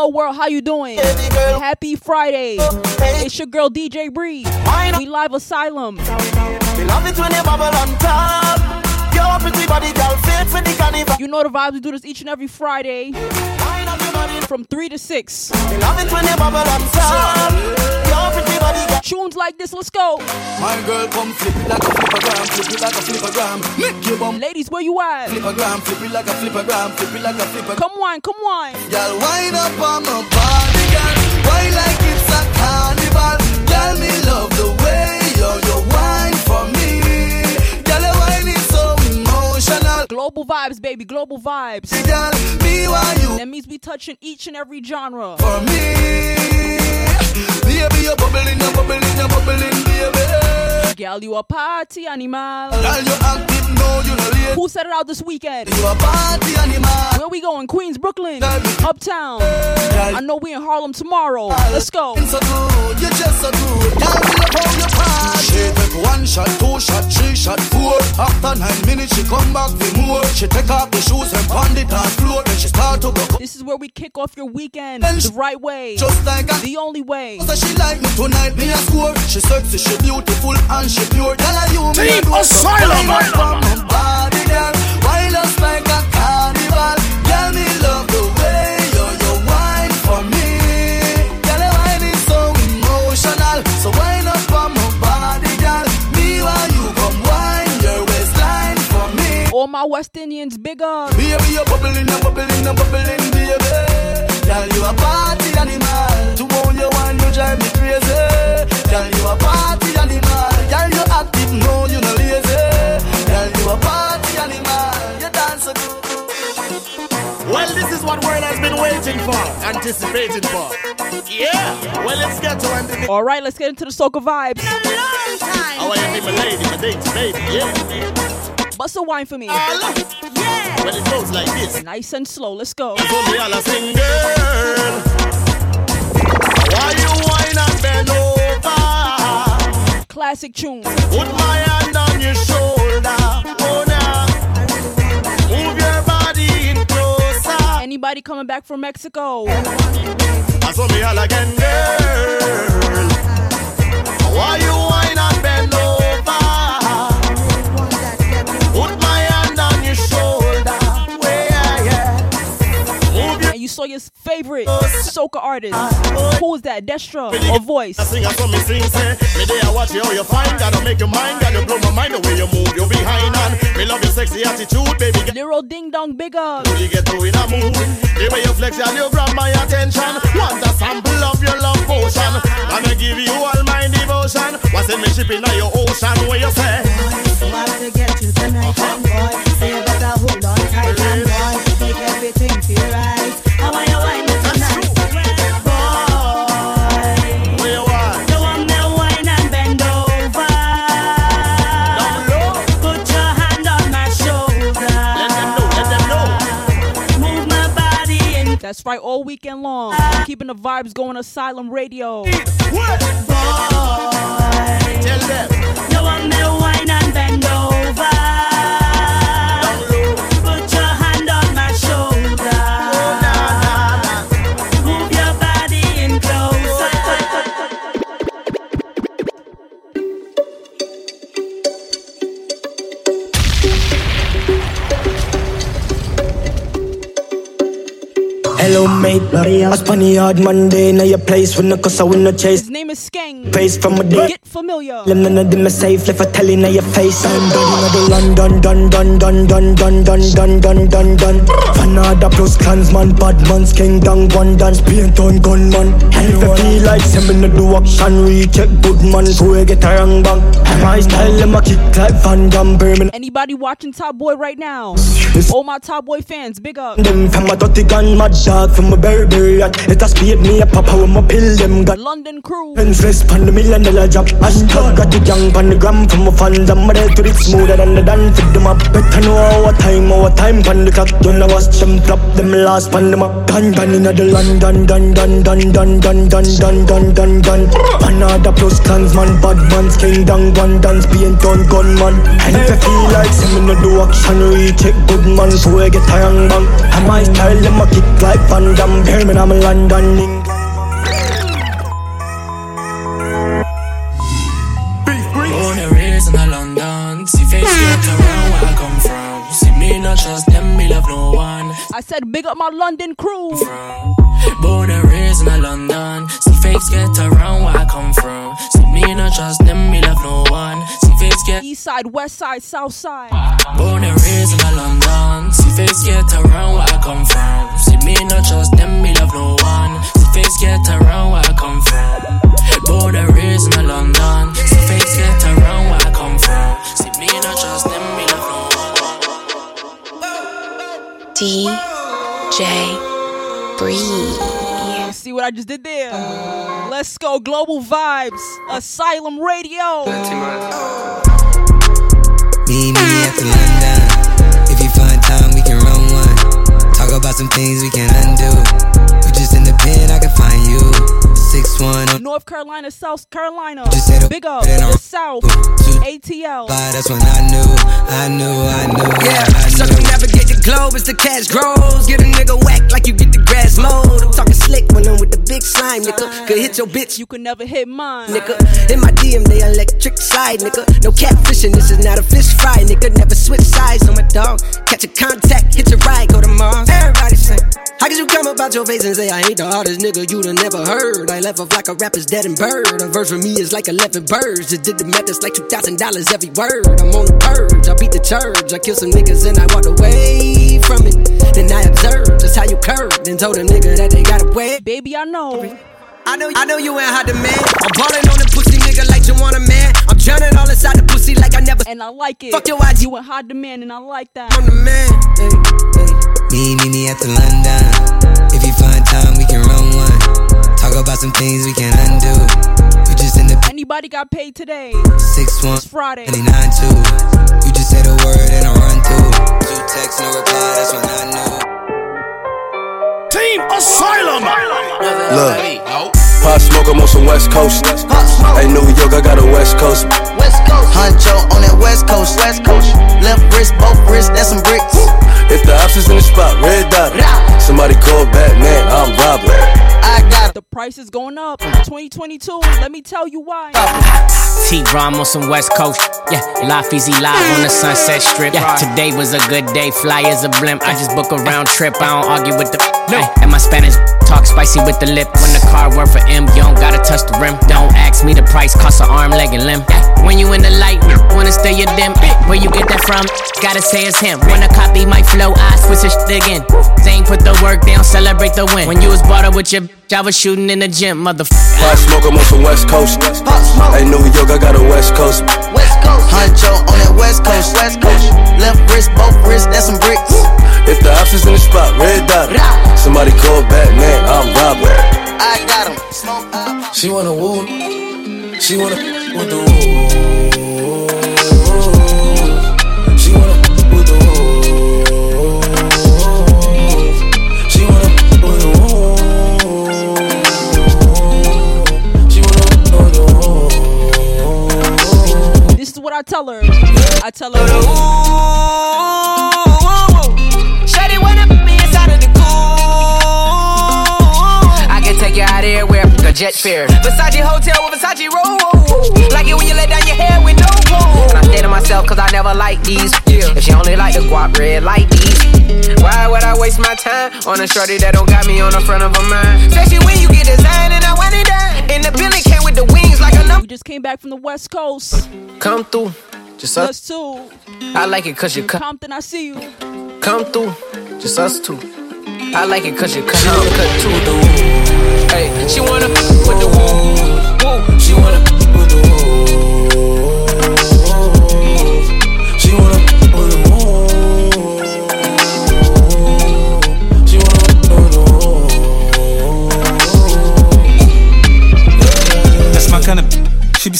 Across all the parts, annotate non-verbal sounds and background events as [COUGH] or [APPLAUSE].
Hello world, how you doing? Happy Friday. It's your girl DJ Bree. We live asylum. We love it when you bubble on top. Your pretty girl, fit for the carnival. You know the vibes. We do this each and every Friday Wine up your body. from 3 to 6. We love it when you bubble on top. Your pretty body, girl. Tunes like this, let's go. My girl, come flip it like a flippergram, flip it like a flippergram. Make your bum Ladies, where you at? flippergram, flip it like a flippergram, flip it like a flippergram. Come on, come on. Girl, wind up on my body, girl. Why like it's a carnival? Girl, me Global vibes, baby, global vibes. Girl, me want you That means we touching each and every genre. for me. Baby, you're bubbling, you're bubbling, you're bubbling, baby. Gal, you a party animal. Girl, you active, no, you no late. Who set it out this weekend? You a party animal. Where we going? Queens, Brooklyn, Uptown. I know we in Harlem tomorrow. Let's go. So good, you're just so good. Girl, me love how you party. She take one shot, two shot, three shot, four. After nine minutes, she come back for more. She take off the shoes and pound it on floor. Then she start to go. This is where we kick off your weekend the right way, Just like a the only way. So she like me tonight, me a score. She sexy, she beautiful, and she pure. Tell her you me Team a Asylum. from my body, girl. Wind us like a carnival. Girl, me love the way you you wine for me. Girl, your wine is so emotional. So wind up on my body, girl. Me while you come wine your waistline for me. All my West Indians, big up. Baby, you're bubbling, you're bubbling, you're bubbling, baby. Girl, you a party animal. To own your wine, you drive me crazy. Girl, you a party animal. Girl, you active, no, you no lazy. Girl, you a party animal. You dance so good. Well, this is what world has been waiting for, anticipating for. Yeah. Well, let's get to it. All right, let's get into the soca vibes. In a long time. How are you, my lady, my dainty baby? Yeah. Bust a wine for me. Ah, Allah. Well, it goes like this. Nice and slow. Let's go. So me all a sing, girl. Why you whine and bend over? Classic tune. Put my hand on your shoulder. Oh, now. Move your body in closer. Anybody coming back from Mexico? I saw me all again, girl. Why you whine and bend Move your And you saw your favorite soca artist. Ah. Who is that? Destra or Voice? I sing, I saw me sing, say Me there, I watch you, how you find Gotta make your mind, gotta blow my mind The way you move, you behind and Me love your sexy attitude, baby Get Little Ding Dong, big up. you get to in a mood The way you flex and you grab my attention Want a sample of your love potion Gonna give you all my devotion What's in me shipping on your ocean Where you say What to get you tonight, and boy. So you better hold on tight, and boy. Make everything feel right. Right, all weekend long. Keeping the vibes going, Asylum Radio. Hello, mate. I spun the hard Monday. Now your place when the cuss I win no chase. His name is Skeng. Face from a day. Get familiar. Them none of them safe. Left a telling of your face. I'm done the London, done, done, done, done, done, done, done, done, done, done. Fanada plus clansman, bad man's king, down one dance, paint on gunman. And if you feel like sending the do action, recheck good man, so you get a wrong bang. My style, them a kick like Van Damme, Birmingham. Anybody watching Top Boy right now? All my Top Boy fans, big up. Them from a dirty gun, mad dog from a Burberry hat. It a speed me a papa with my pill, them got London crew. Senseless pan the million dollar job. Hashtag got the young pan the gram from my fans. I'm ready to it smoother than the dance. Fit them up. Better know our time, our time pan the clock. Don't watch them flop. Them last pan them up. Done done in the London, done done done done done done done done done done. Another plus clansman, bad man's king down one dance, being done gunman. And if you feel like some no do action, reach it good man, so I get a young bang. And my style, them a kick like Van Damme. Birmingham, London, England. Born and raised in a London. See face get around where I come from. See me not trust them, me love no one. I said big up my London crew. From born and raised in a London. See fakes get around where I come from. See me not trust them, me love no one. See fakes get East side, west side, south side. born and raised in London. See fakes get around where I come from. See me not trust them, me love no one. See fakes get around where I come from. Born and raised in a London. See fakes get around where I come from. See me not trust them, me love no one. DJ Breathe. See what I just did there? Let's go, global vibes. Asylum Radio. Meet me the London. If you find time, we can run one. Talk about some things we can undo. Six one North Carolina, South Carolina. Just said a- Big up. then The South. Two- ATL. five. That's when I knew, I knew, I knew, Yeah, I knew. circumnavigate the globe as the cash grows. Get a nigga whack like you get the grass mowed. I'm talking slick when I'm with the big slime, nigga. Could hit your bitch, You could never hit mine. nigga. In my DM, they electric slide, nigga. No catfishing, this is not a fish fry, nigga. Never switch sides on my dog. Catch a contact, hit your ride, go to Mars. Everybody say, How could you come about your face and say I ain't the hardest nigga you done never heard? I left off like a rapper's dead and bird. A verse for me is like 11 birds. Just did the math, it's like $2,000 every word. I'm on the purge, I beat the church. I killed some niggas and I walked away from it. Then I observed just how you curved and told a nigga that they gotta wait. Baby, I know. I know, I know you ain't hot demand. I'm ballin' on the pussy nigga like you want a man. I'm drowning all inside the pussy like I never And I like it. Fuck your IG. You in high demand, and I like that. on the man. Hey, hey. Me, me, me at the London. If you find time, Talk about some things we can't undo. You just in the Anybody got paid today? six one It's Friday. twenty nine two. You just said a word and I run through. Two texts, no reply. That's when I knew. Team Asylum. Look, Pop smoke, I'm on some West Coast. Hey, New York, I got a West Coast. West Coast. Huncho on that West Coast. West Coast. Left wrist, both wrists, that's some bricks. If the ops is in the spot, red dot. Somebody call Batman, I'm Robin. I got The price is going up. Mm. 2022. Let me tell you why. T Rom on some West Coast. Yeah, Life Easy Live on the Sunset Strip. Yeah, today was a good day. Fly as a blimp. I just book a round trip. I don't argue with the. No. And my Spanish talk spicy with the lip. When the car work for M, you don't gotta touch the rim. Don't ask me the price, cost an arm, leg, and limb. When you in the light, wanna stay your dim. Where you get that from? Gotta say it's him. Wanna copy my flow, I switch it shit again. They ain't put the work, down, celebrate the win. When you was brought up with your bitch, I was shooting in the gym, motherfucker. Pop smoke, I'm on some West Coast. Pop smoke. Hey, New York, I got a West Coast. West Coast. Huncho on that West Coast. West Coast. Left wrist, both wrists, that's some bricks. If the ops is in the spot, red dot. Somebody call Batman, I'm Robin. I got 'em. Smoke up. She wanna woo. She wanna with the woo. Woo. This is what I tell her. I tell her. Shawty wanna put me inside of the I can take you out everywhere, a jet fare. Versace hotel with Versace roll. Like it when you let down your hair with no comb. And I stay to myself cause I never like these. Yeah. If she only like the guap red like these. Why would I waste my time on a shorty that don't got me on the front of her mind? Especially when you get designed and I want it done. And the Billy came with the wings a number. We just came back from the West Coast. Come through. Just us. Us too. I like it cause you come, Compton, I see you. come through. Just us two. I like it cause you cut, cut, cut to the woo. Hey, she wanna with the. Woo. She wanna with the woo.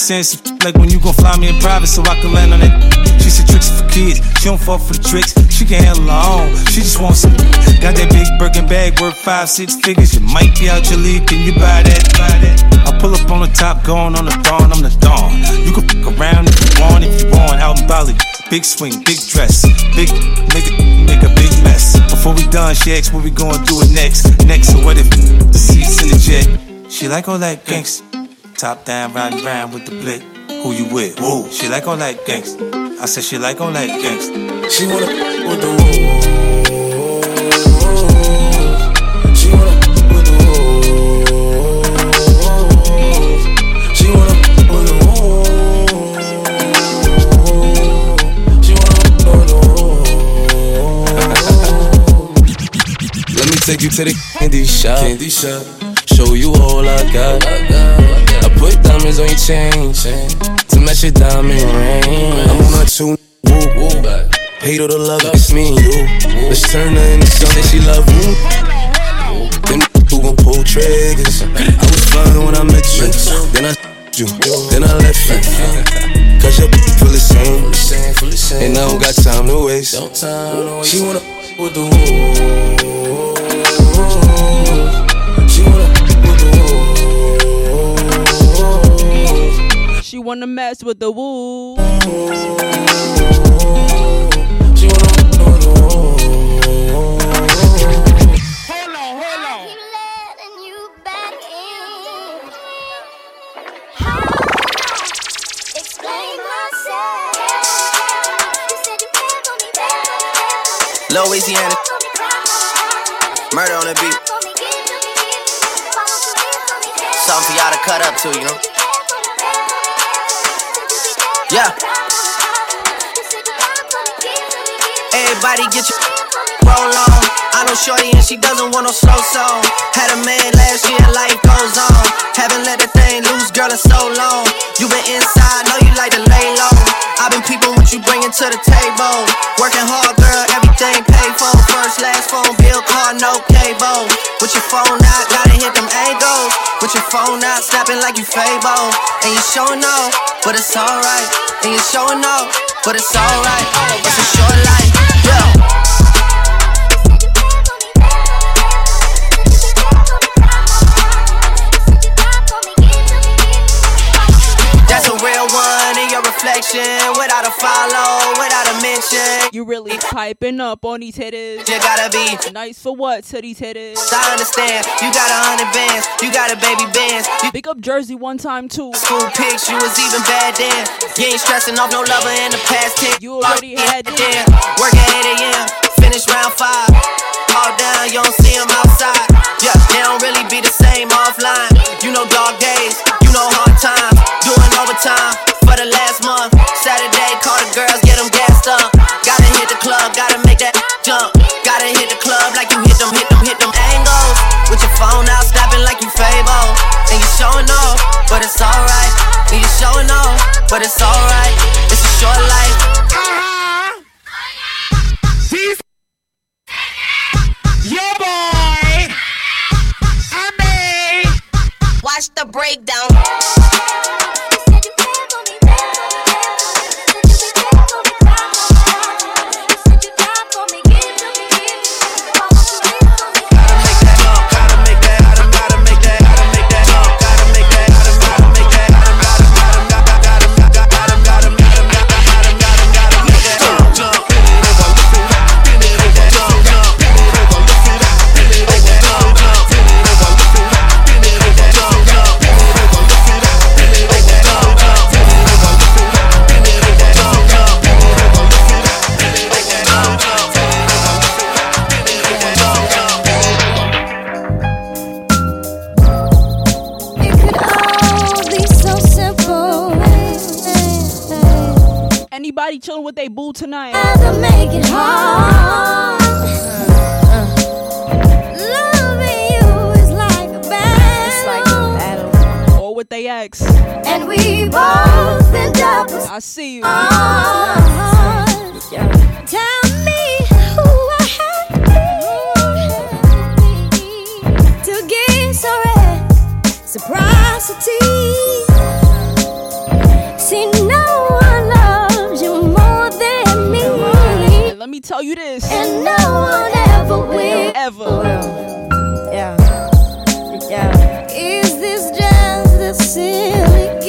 Some like when you gon' fly me in private so I can land on it. She said tricks for kids. She don't fall for the tricks. She can handle her own. She just wants some. Got that big Birkin bag worth five, six figures. You might be out your league. Can you buy that? Buy that? I pull up on the top, going on the dawn. I'm the dawn. You can fuck around if you want, if you want. Out in Bali. Big swing, big dress, big nigga, make a big mess. Before we done, she asked what we gonna do it next. Next, so what if the seats in the jet? She like all that gangsta. Top down, riding round with the blick. Who you with? Whoa. She like all that gangsta. I said she like all that gangsta. She wanna with the woo. Woo. Woo. Woo. Take you to the candy shop. Candy shop. Show you all I got. I put diamonds on your chain to match your diamond ring. I'm on a two woo woo. Hate all the love, it's me and you. Let's turn her into something she love. Woo. Them who gon' pull triggers. I was fine when I met you. Then I you. Then I left you. [LAUGHS] Cause your feel the same. And I don't got time to waste. She wanna with the woo. She wanna She wanna mess with the woo. Hey, hey keep letting you back in myself Louisiana. Murder on the beat. Something for y'all to cut up to, you know? Yeah. Everybody get your roll on. I know Shorty and she doesn't want no slow song. Had a man last year, life goes on. Haven't let that thing loose, girl, in so long. You been inside, know you like to lay low. Been peeping what you bringing to the table. Working hard, girl, everything paid for. First, last phone bill, car, no cable. With your phone out, gotta hit them angles. With your phone out, snapping like you Fable. And you showing off, but it's alright. And you showing off, but it's alright. It's a short life, yeah. Follow, without a mention. You really piping up on these hitters. You gotta be nice for what to these hitters. I understand. You got a hundred bands. You got a baby bands. You Pick up Jersey one time too. school pics. You was even bad then. You ain't stressing off no lover in the past tense. You already had them. Work at 8 a.m. Finish round five. All down. You don't see 'em outside. Yeah, they don't really be the same offline. You know dog days. You know hard times. Doing overtime for the last month. Saturday, call the girls, get them gassed up. Gotta hit the club, gotta make that jump. Gotta hit the club like you hit them, hit them, hit them angles. With your phone out, snapping like you Fable. And you showing off, but it's alright. And you showing off, but it's alright. It's a short life. Uh-huh. Yo, boy. I'm me. Watch the breakdown. Anybody chilling with they boo tonight? make it hard. Loving you is like a battle. Or with they ex? And we both end up I see you. Tell me who I have to to get so reciprocity. Tell you this. And no one ever will. Ever. Yeah. Yeah. Is this just a silly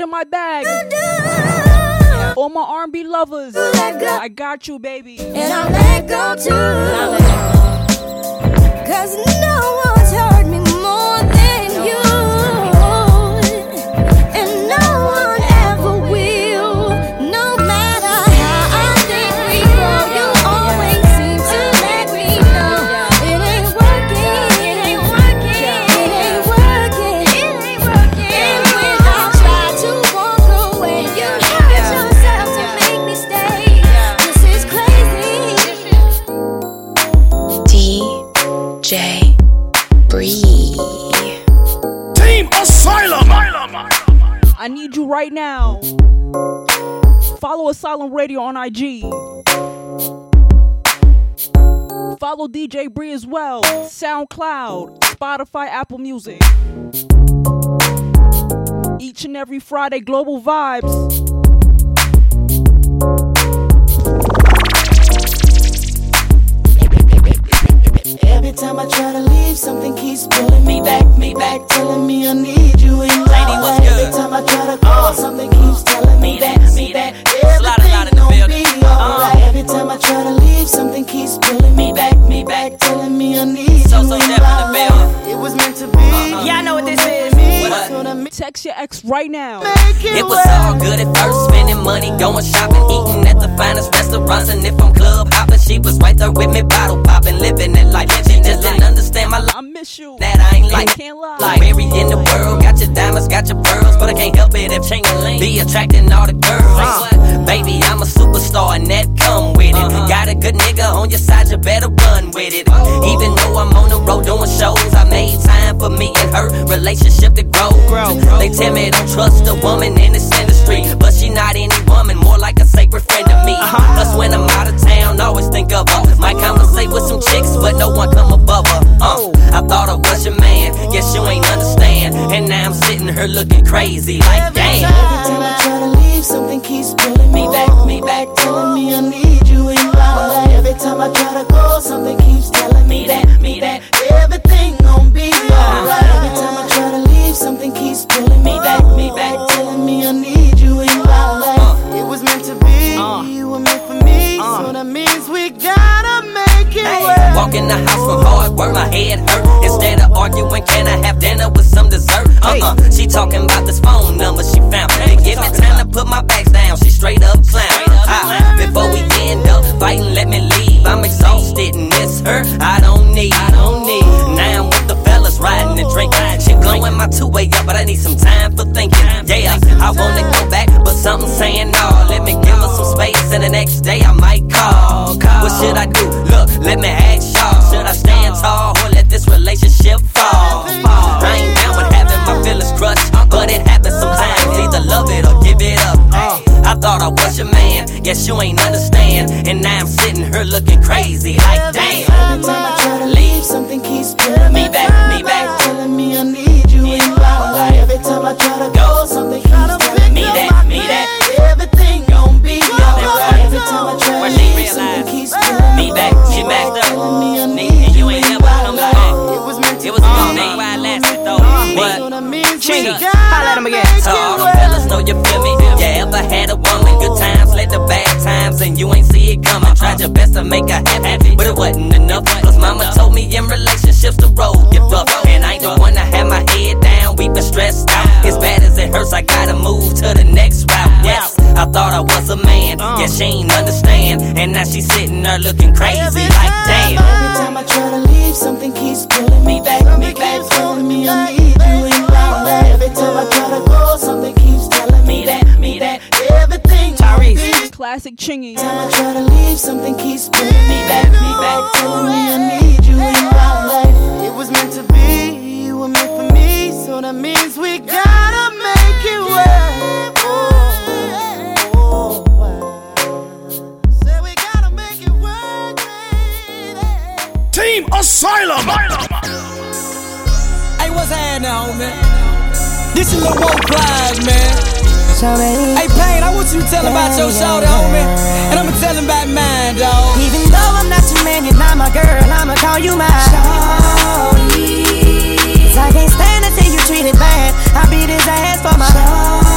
get in my bag? All my R&B lovers, I got you, baby. and I'll let go too. Cause no one's hurt me more than you. And no one Asylum Radio on IG. Follow DJ Bree as well. SoundCloud, Spotify, Apple Music. Each and every Friday, Global Vibes. Every time I try to leave, something keeps pulling me back, me back, telling me I need you in my life. Every time I try to call, uh. something keeps telling me that, me that everything gon' be alright. Uh. Every time I try to leave, something keeps pulling me back, me back, telling me I need you in my life. It was meant to be. Uh-huh. Yeah, I know what this is. Text your ex right now. It was all good at first, spending money, going shopping, eating at the finest restaurants, and if I'm club hopping, she was right there with me, bottle popping, living it like she just didn't understand my life. I miss you. That I ain't like, can't lie. like Mary in the world, got your diamonds, got your pearls, but I can't help it if chain be attracting all the girls. Baby, I'm a superstar, and that come with it. Uh-huh. Got a good nigga on your side, you better run with it. Even though I'm on the road doing shows, I made time for me and her relationship to grow. grow They tell me don't trust a woman in this industry, but she not any woman, more like a sacred friend to me. Uh-huh. Plus, when I'm out of town, always think of her. Might conversate with some chicks, but no one come above her. Uh, I thought I was your man, guess you ain't understand. And now I'm sitting here looking crazy, like damn. Every time I try to leave, something keeps pulling me back, me back, telling me I need you in my life. Every time I try to go, something keeps telling me that, me that everything gon' be alright. Every time I try to leave, something keeps pulling me back, me back, Walk in the house from hard work, my head hurt. Instead of arguing, can I have dinner with some dessert? Uh uh She talking about this phone number she found. Didn't give me time to put my bags down. She straight up clown. Ah, before we end up fighting, let me leave. I'm exhausted and miss her. I don't need. I don't need. Now I'm with the fellas riding and drinking. She blowing my two way up, but I need some time for thinking. Yeah, I wanna go back, but something's saying no. Let me give her some space, in the next you ain't understand. Looking crazy, Want you tell him about your show, homie. And I'ma tell him about mine, dog. Even though I'm not your man, you're not my girl, I'ma call you mine. Shawty. 'Cause I can't stand to see you treated bad. I beat his ass for my Shawty.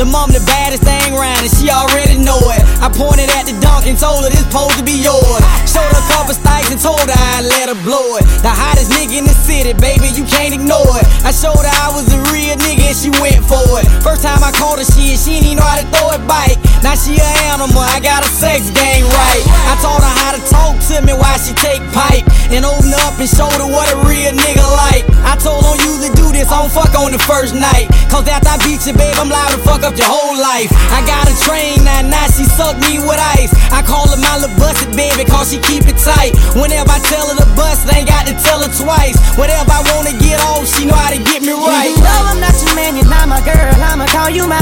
Lil' mom the baddest thing around and she already know it. I pointed at the dunk and told her this supposed to be yours. Showed her a couple stikes and told her I'd let her blow it. The hottest nigga in the city, baby, you can't ignore it. I showed her I was a real nigga and she went for it. First time I called her shit, she didn't know how to throw it bike. Now she an animal, I got a sex game right. I taught her how to talk to me while she take pipe. And open up and show her what a real nigga like. I told on you to do this, I don't fuck on the first night. Cause after I beat you, babe, I'm liable to fuck up your whole life. I got a train now, now she suck me with ice. I call her my little busted baby, cause she keep it tight. Whenever I tell her to bust, I ain't got to tell her twice. Whatever I wanna get off, she know how to get me right. I'm not your man, you're not my girl, I'ma call you mine.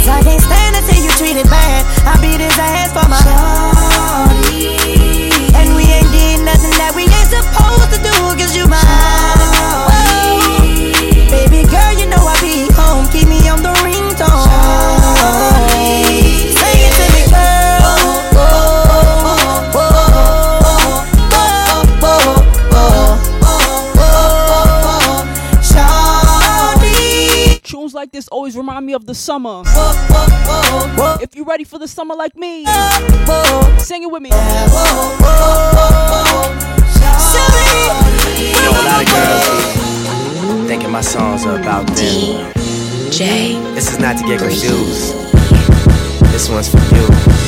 'Cause I can't stand to see you treated bad. I beat his ass for my Shawty. Remind me of the summer. If you're ready for the summer like me, sing it with me. You know, a lot of girls thinking my songs are about them. J. This is not to get confused. This one's for you.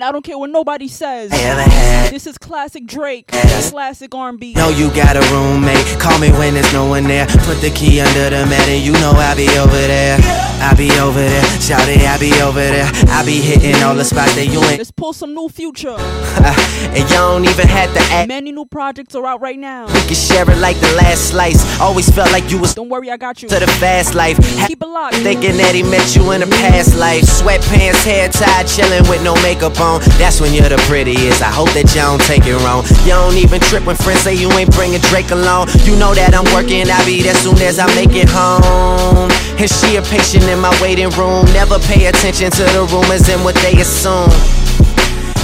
And I don't care what nobody says. I ever had. This is classic Drake, classic R&B. Know you got a roommate. Call me when there's no one there. Put the key under the mat and you know I'll be over there. I'll be over there. Shout it, I'll be over there. I'll be hitting all the spots that you ain't. Let's pull some new future. [LAUGHS] and y'all don't even have to act. Many new projects are out right now. We can share it like the last slice. Always felt like you was Don't worry, I got you. to the fast life. Keep it locked. Thinking that he met you in a past life. Sweatpants, hair tied, chilling with no makeup on. That's when you're the prettiest. I hope that you don't take it wrong. You don't even trip when friends say you ain't bringing Drake along. You know that I'm working, I'll be there soon as I make it home. And she a patient in my waiting room. Never pay attention to the rumors and what they assume.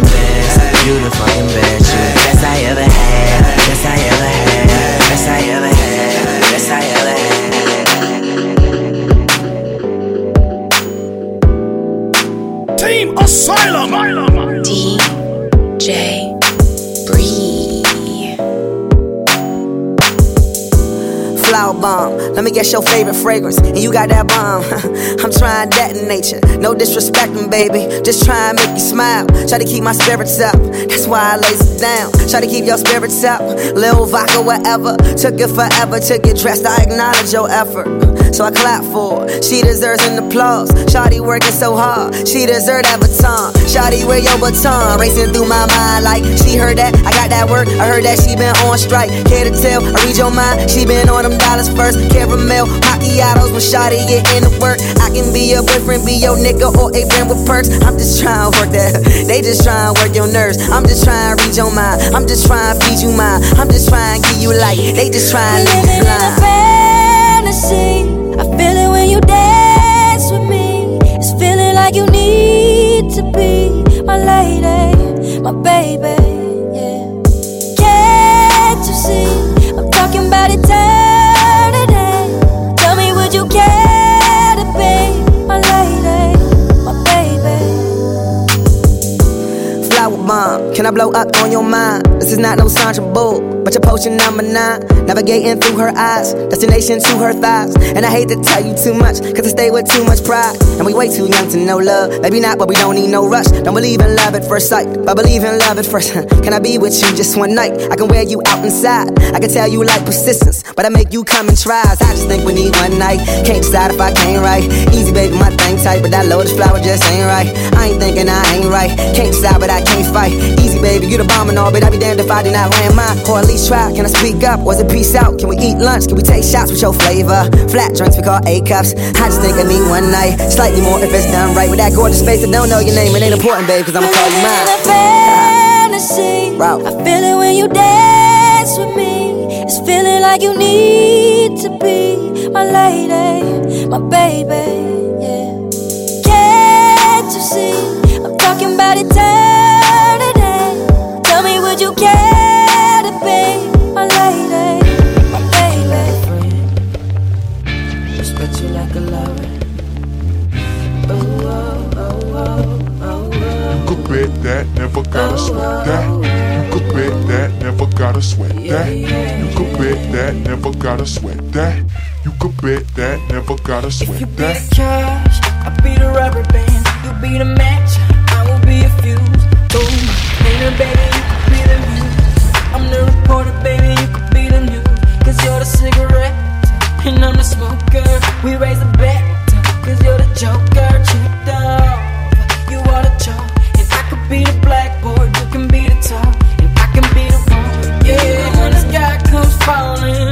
best, you the fucking best, you the best I ever had, best I ever had, best I ever had, best I ever had. Team Asylum. DJ Flower bomb, let me guess your favorite fragrance. And you got that bomb. [LAUGHS] I'm trying that in nature. No disrespecting, mm, baby. Just try and make you smile. Try to keep my spirits up. That's why I lays it down. Try to keep your spirits up. Lil vodka, whatever. Took it forever to get dressed. I acknowledge your effort. So I clap for her. She deserves an applause. Shawty working so hard. She deserve that baton. Shawty, wear your baton. Racing through my mind like she heard that. I got that work. I heard that she been on strike. Care to tell? I read your mind. She been on them dollars first. Caramel macchiatos when Shawty get into work. I can be your boyfriend, be your nigga, or a friend with perks. I'm just trying to work that. [LAUGHS] They just trying to work your nerves. I'm just trying to read your mind. I'm just trying to feed you mine. I'm just trying to give you light. They just trying to you blind. fantasy. I feel it when you dance with me. It's feeling like you need to be my lady, my baby. Yeah. Can't you see? I'm talking about eternity. Can I blow up on your mind? This is not no Sandra Bull, but your potion number nine. Navigating through her eyes, destination to her thighs. And I hate to tell you too much, cause I stay with too much pride. And we way too young to know love. Maybe not, but we don't need no rush. Don't believe in love at first sight, but believe in love at first. [LAUGHS] can I be with you just one night? I can wear you out inside. I can tell you like persistence, but I make you come and tries. I just think we need one night. Can't decide if I can't right. Easy, baby, my thing tight, but that lotus flower just ain't right. I ain't thinking I ain't right. Can't decide, but I can't fight. Easy, baby, you the bomb and all, but I be damned if I do not land mine. Or at least try. Can I speak up? Was it peace out? Can we eat lunch? Can we take shots with your flavor? Flat drinks we call A cups. I just think I need one night. Slightly more if it's done right. With that gorgeous face, I don't know your name. It ain't important, babe, cause I'ma call you mine. fantasy. I feel it when you dance with me. It's feeling like you need to be my lady, my baby. Yeah. Can't you see? I'm talking about eternity. Would care to be my lady, my baby? Respect you like a lover. Oh, oh, oh, oh, oh. You could bet that, never gotta sweat that. You could bet that, never gotta sweat that. You could bet that, never gotta sweat that. You could bet that, never gotta sweat that. You be the cash, I be the rubber band, you be the match, I will be a fuse. Boom, later, baby, you Reporter, baby, you could be the news. Cause you're the cigarette, and I'm the smoker. We raise the bet, cause you're the joker. Checked off, you are the chalk. And I could be the blackboard, you can be the top. And I can be the one, yeah, when the sky comes falling.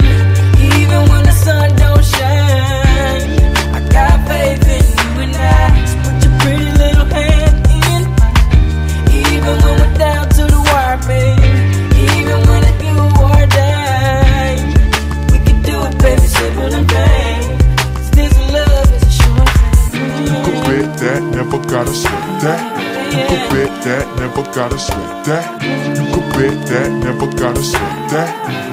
Gotta sweat that. You could bet that, never gotta sweat that. You could bet that, never gotta sweat that.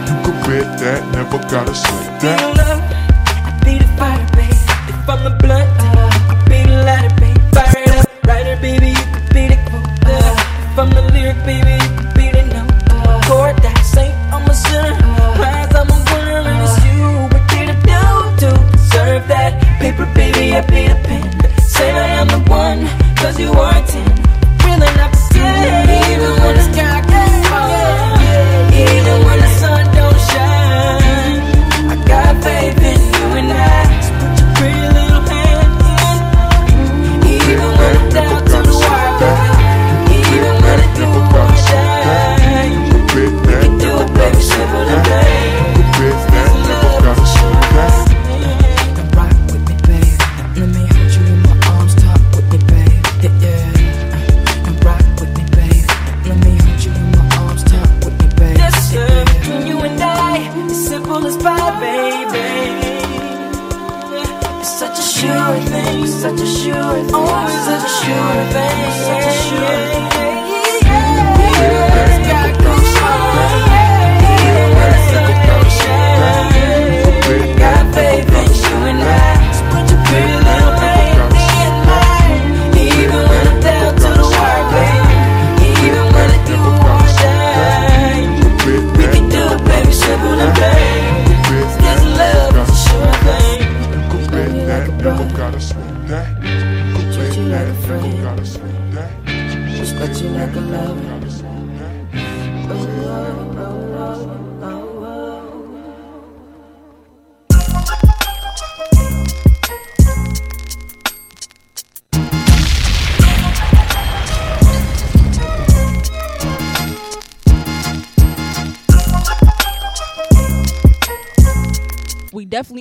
You could bet that, never gotta sweat that. love, I the fire. If I'm could be the lighter. Fire it up, baby, you could be the. If I'm the lyric, baby, you could be the note. Chord I'm a I'm a and it's you. What did I do to deserve that? Paper, baby, I cause you are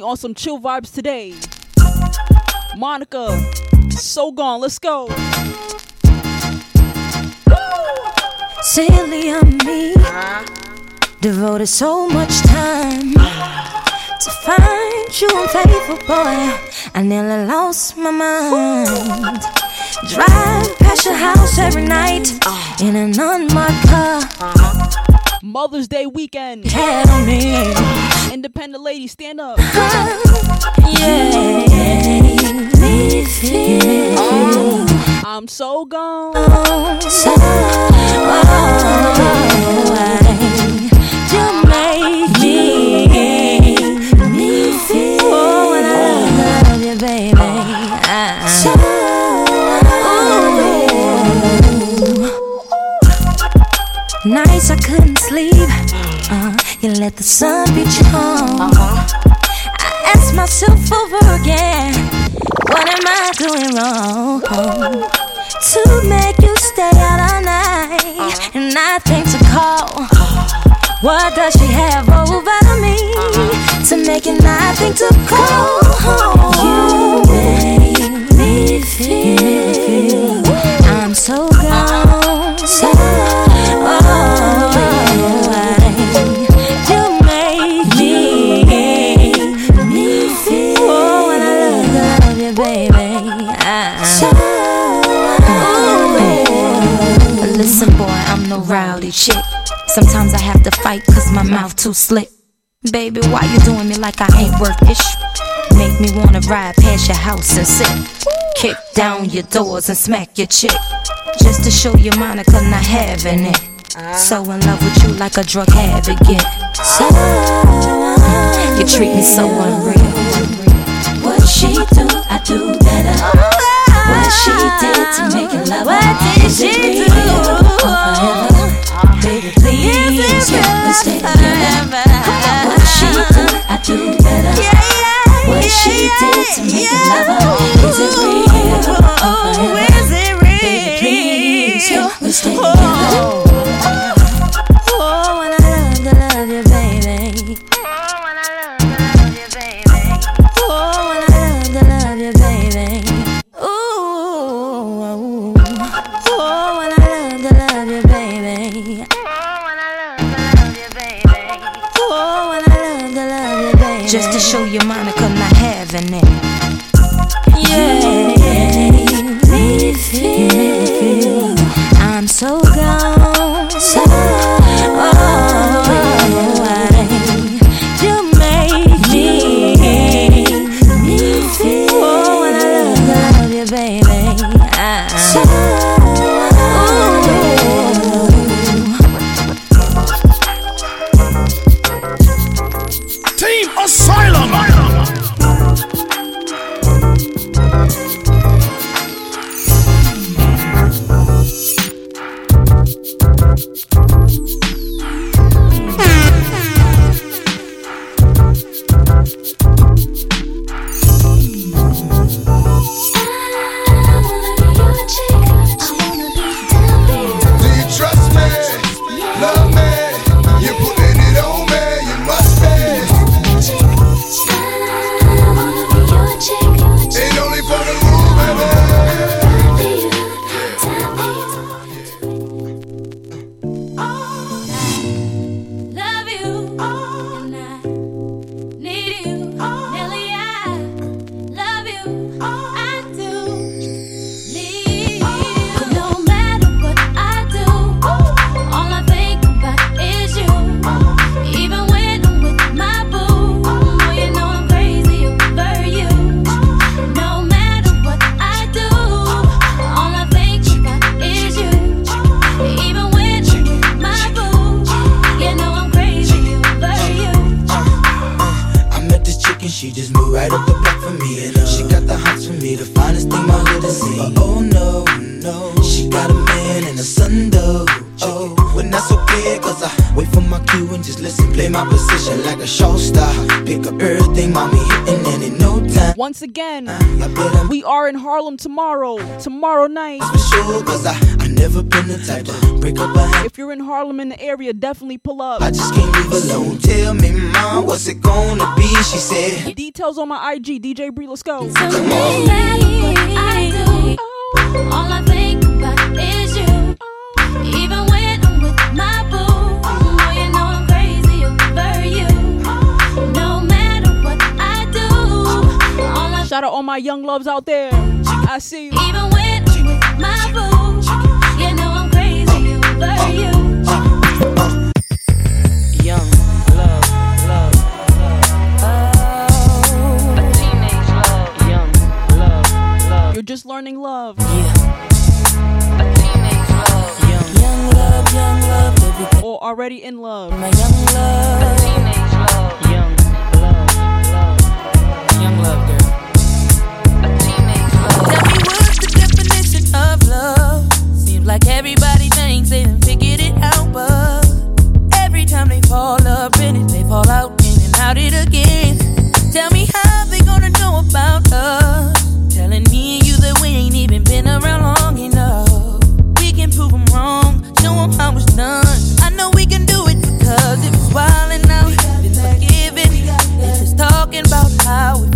on some chill vibes today. Monica, so gone. Let's go. Silly on me. Uh-huh. Devoted so much time to find you unfaithful, boy. I nearly lost my mind. Drive past your house every night uh-huh. in an unmarked car. Uh-huh. Mother's Day weekend. Tell me. Independent lady, stand up. Yeah. Feel. I'm so gone. So, you make me, me feel. Oh, I love you, baby. So, nights I couldn't sleep. Uh, you let the sun beat you home. I ask myself over again, what am I doing wrong? To make you stay out all night and nothing to call. What does she have over me to make it nothing to call? You make me feel Sometimes I have to fight cause my mouth too slick. Baby, why you doing me like I ain't worth it? Make me wanna ride past your house and sit. Kick down your doors and smack your chick. Just to show you Monica not having it. So in love with you like a drug addict. So you treat me so unreal. What she do, I do better. What she did to make it love What did she do? Forever. Baby, please, can we stay together? What she do, I do better. What she did to make it love Is it real or forever? Baby, please, can we stay together? Oh, when Just to show you Monica not having it. Yeah, are in tomorrow. Tomorrow night. For sure, cause I, I never been the type to break up a If you're in Harlem in the area, definitely pull up. I just can't leave alone. Tell me, mom, what's it gonna be? She said. Details on my IG, DJ Bree. Let's go. I do. All I think about is you. Even when I'm with my boo, boy, you know I'm crazy over you. No matter what I do, all I Shout out all my young loves out there. I see you. even when I'm with my boo, you know I'm crazy over you. Young love, love, love. A teenage love, young love, love. You're just learning love. Yeah. A teenage love. Young love, young love, everything. Or already in love. My young love, teenage love, in and out it again. Tell me how they gonna know about us? Telling me and you that we ain't even been around long enough. We can prove them wrong, show them how it's done. I know we can do it because if it's wildin' out, been forgiven. It's talking about how we're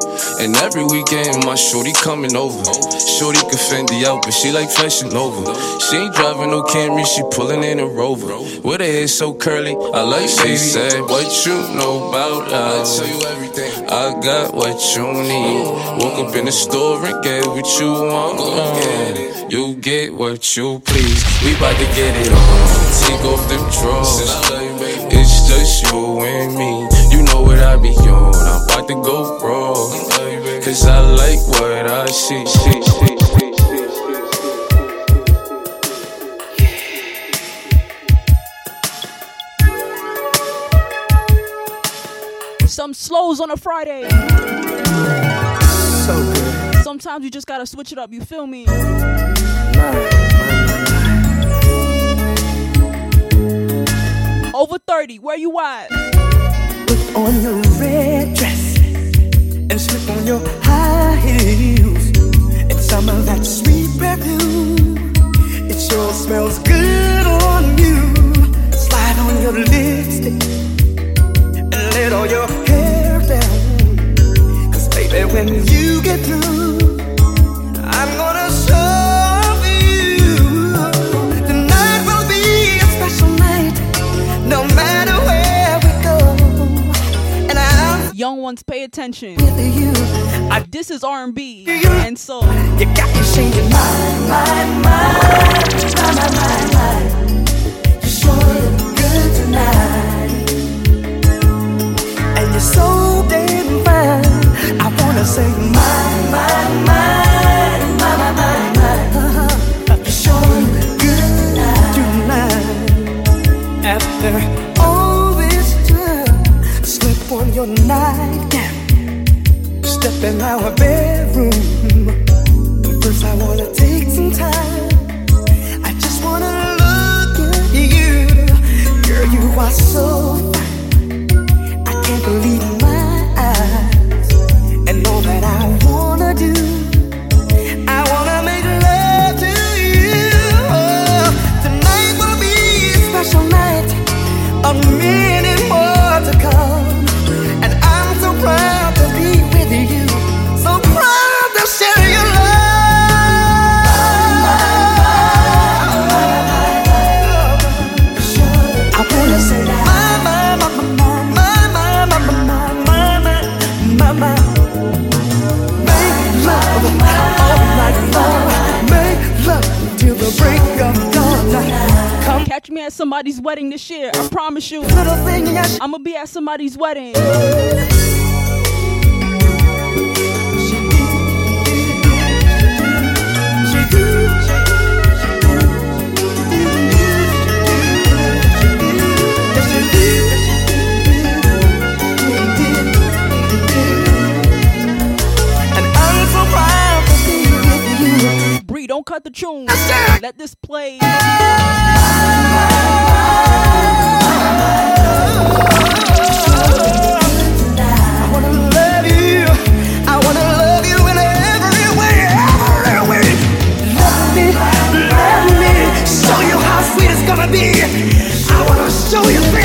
And every weekend my shorty coming over. Shorty can Fendi out, but she like fashion over. She ain't driving no Camry, she pulling in a Rover. With her hair so curly, I like she said, What you know about us? I tell you everything. I got what you need. Woke up in the store and get what you want. You get what you please. We bout to get it on. Take off them drawers. It's just you and me. You know what I be on. I'm about to go raw. Cause I like what I see. see, see, see. Some slows on a Friday. So good. Sometimes you just gotta switch it up, you feel me? Over 30, where you at? On your red dress and slip on your high heels and some of that sweet perfume. It sure smells good on you. Slide on your lipstick and let all your hair down. Cause baby, when you get through, young ones pay attention. This is R&B and soul. You got me saying my, my, my, my, my, my, my. You sure look good tonight. And you're so damn fine. I wanna say my, my, my, than our bedroom. at somebody's wedding this year. I promise you. I'ma be at somebody's wedding. don't cut the tune. Let this play. Gonna be. I wanna show you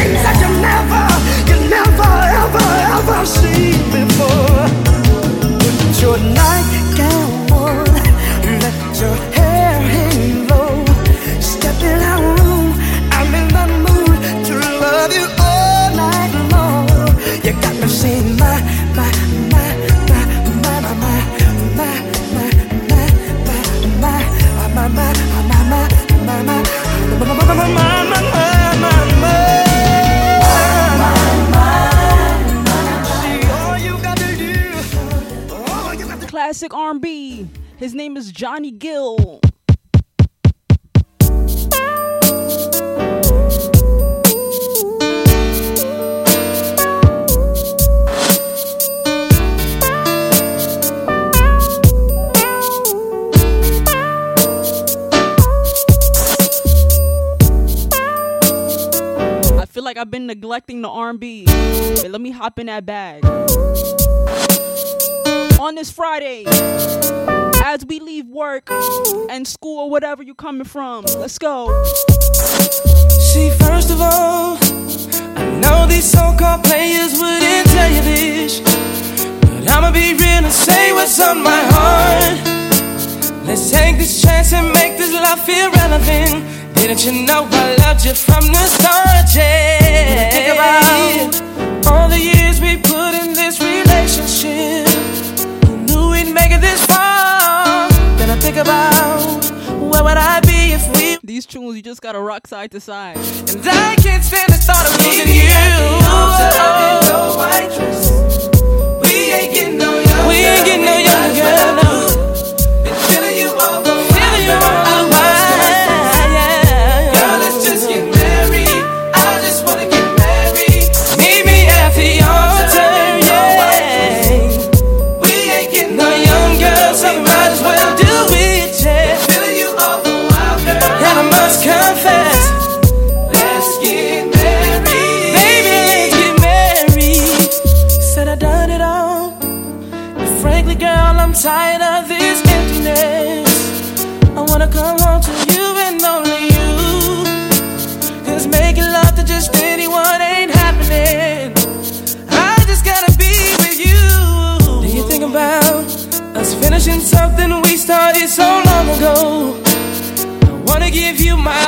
Classic R&B. His name is Johnny Gill. I feel like I've been neglecting the R&B. But let me hop in that bag. On this Friday, as we leave work and school or whatever you're coming from, let's go. See, first of all, I know these so-called players wouldn't tell you this, but I'ma be real and say what's on my heart. Let's take this chance and make this love feel relevant. Didn't you know I loved you from the start? Yeah. Think about all the years we put in this relationship. Who knew we'd make it this far? Then I think about where would I be if we These tunes you just gotta rock side to side. and I can't stand the thought of losing you. We ain't getting no younger. We ain't getting no younger, Been feeling you all the feeling you all the while, tired of this emptiness. I wanna come home to you and only you. Cause making love to just anyone ain't happening. I just gotta be with you. Do you think about us finishing something we started so long ago? I wanna give you my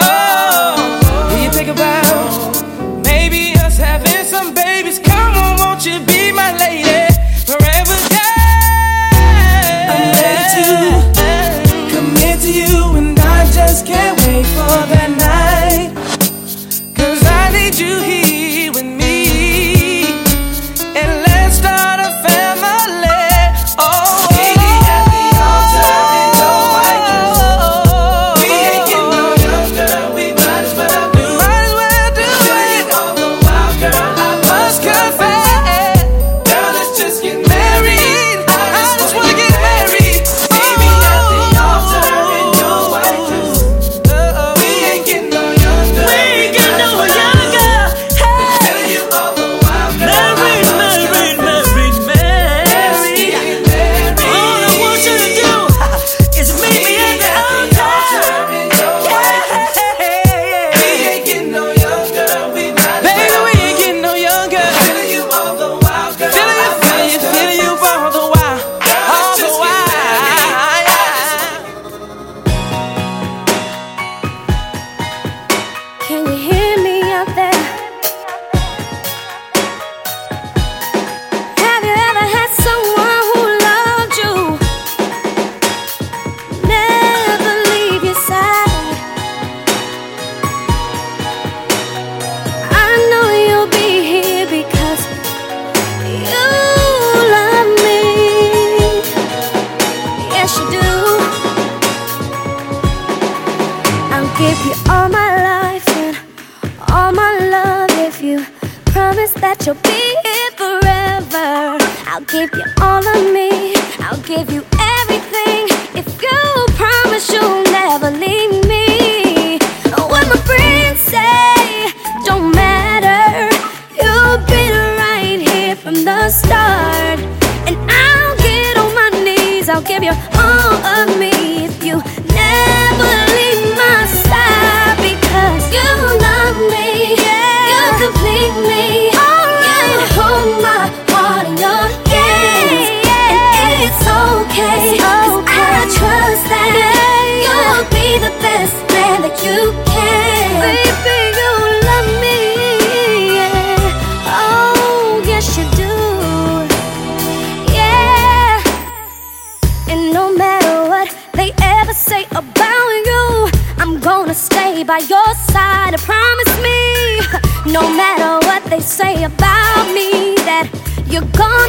to promise me, [LAUGHS] no matter what they say about me, that you're gonna.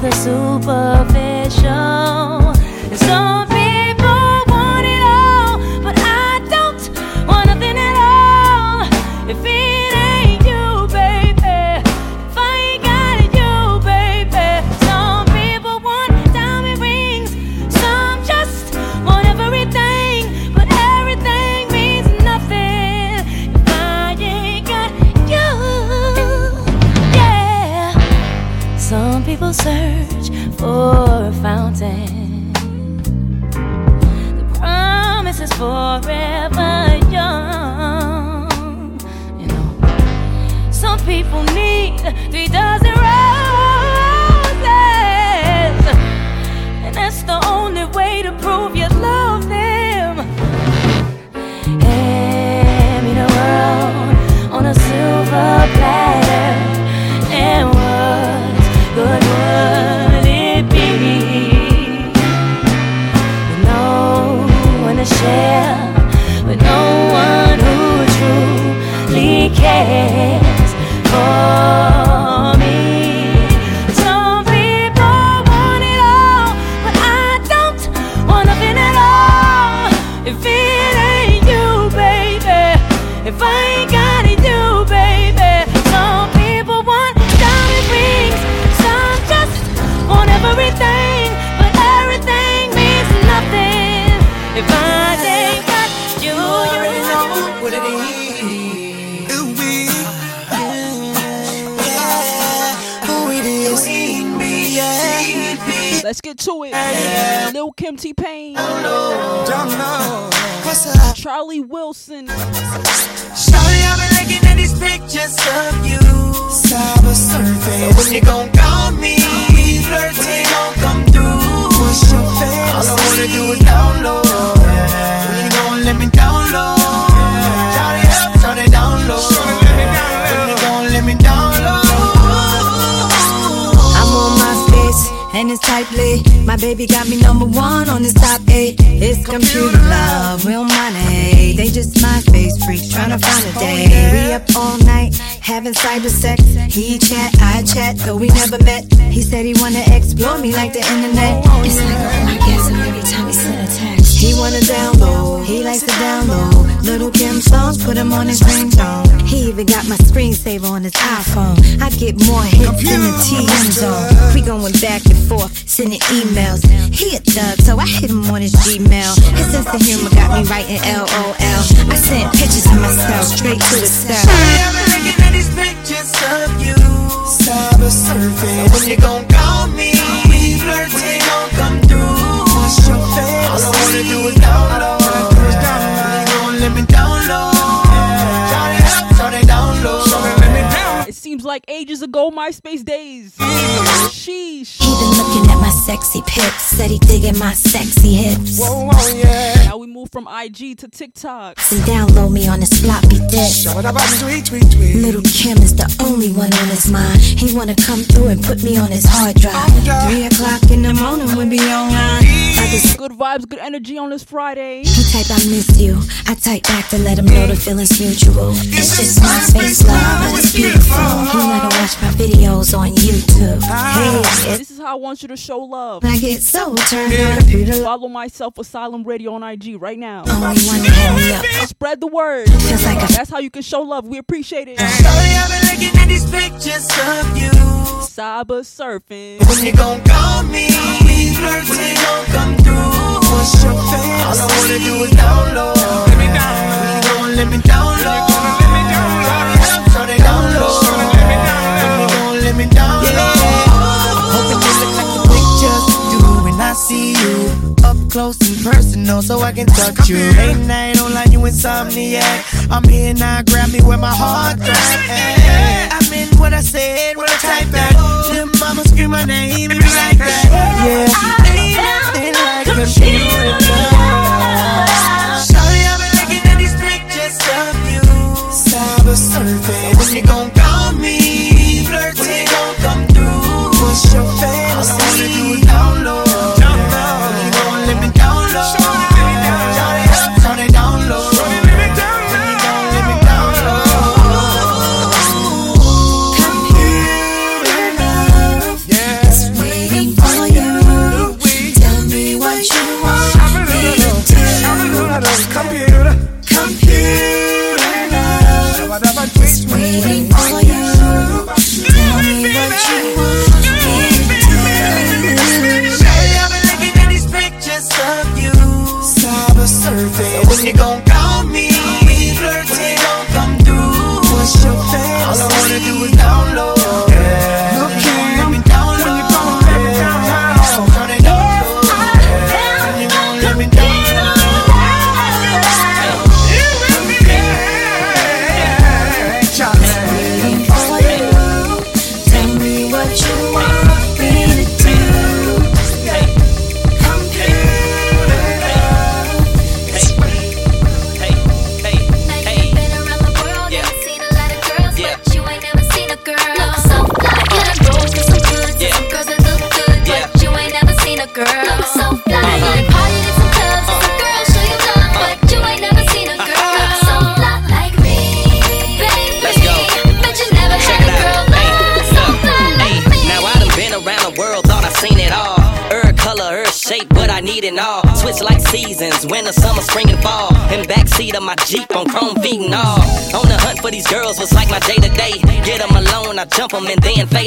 the superficial. These of you. Cyber surfing. When you gon' call me? Flirting gon' come through. What's your fantasy? All I wanna do is download. When you gon' let me download? Shawty up, shawty download. When you gon' let me download? I'm on my face and it's tightly. My baby got me number one on this top eight. It's computer love, real money. They just my face freaks trying to find a day. We up all night having cyber sex. He chat, I chat, though we never met. He said he wanna explore me like the internet. It's like an orgasm every time he send a text. He wanna download, he likes to download. Little Kim songs, put him on his ringtone. He even got my screensaver on his iPhone. I get more hits than the TM zone. We going back and forth, sending emails. He a thug, so I hit him on his Gmail. His sense of humor got me writing LOL. I sent pictures of myself straight to his cell. Been looking at these pictures of you. Cyber surfing. When you gon' call me? we Flirting like ages ago, MySpace days. Sheesh. He been looking at my sexy pics, said he digging my sexy hips. Whoa, whoa, yeah. Now we move from IG to TikTok. And download me on his floppy disk. Little Kim is the only one on his mind. He wanna come through and put me on his hard drive. Three o'clock in the morning, we be online. I just Good vibes, good energy on this Friday. He type I miss you. I type back to let him know the feelings mutual. It's just my space love, but it's beautiful. He let her watch my videos on YouTube. Ah. Hey, This is how I want you to show love. I get so turned on. Follow myself Asylum Radio on IG right now. Only one to hit me up. Spread the word. Feels like a- That's how you can show love. We appreciate it. Shawty, I've been looking at these pictures of you. Cyber surfing. When you gon' call me? Flirting gon' come through. What's your fantasy? All I wanna do is download. Let me download. When you gon' let me download? Shawty up, shawty download. When you gon' let me download? Hoping you look like the pictures do when I see you up close and personal, so I can touch you. Late night online, you insomniac. I'm here now, grab me where my heart throb. I meant what I said, what I typed that. Little mama scream my name, and be like that. Yeah, ain't nothing like computer love. Shawty, I've been looking at these pictures of you. Cyber surfing, when you gon'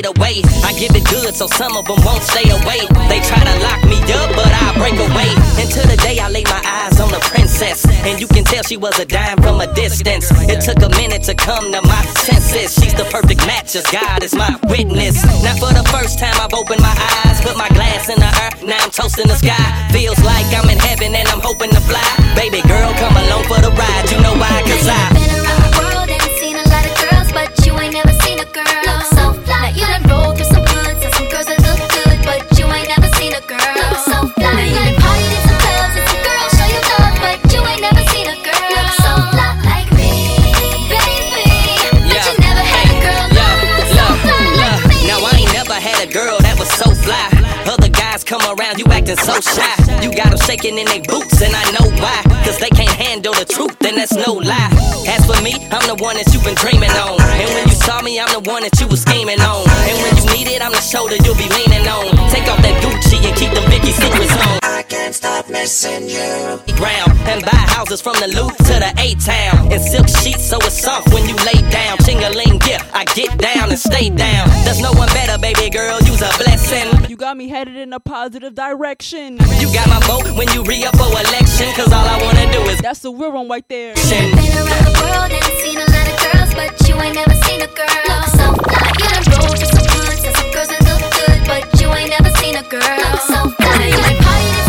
fade away. I give it good, so some of them won't stay away. They try to lock me up, but I break away. Until the day I lay my eyes on the princess. And you can tell she was a dime from a distance. It took a minute to come to my senses. She's the perfect match, as God is my witness. Now for the first time acting so shy. You got them shaking in their boots, and I know why. Cause they can't handle the truth, and that's no lie. As for me, I'm the one that you've been dreaming on. And when you saw me, I'm the one that you was scheming on. And when you need it, I'm the shoulder you'll be leaning on. Take off that Gucci and keep them Vicky secrets on. I can't stop missing you. Ground and buy houses from the loop to the A town. And silk sheets so it's soft when you lay down. Chingaling, yeah, I get down and stay down. There's no one better, baby girl, you's a blessing. You got me headed in a positive direction. You got my vote when you re up for election. Cause all I wanna do is. That's the real one right there. Been around the world and seen a lot of girls, but you ain't never seen a girl look so fly. You done rolled through some hoods and some girls that look good, but you ain't never seen a girl look so fly. You done partied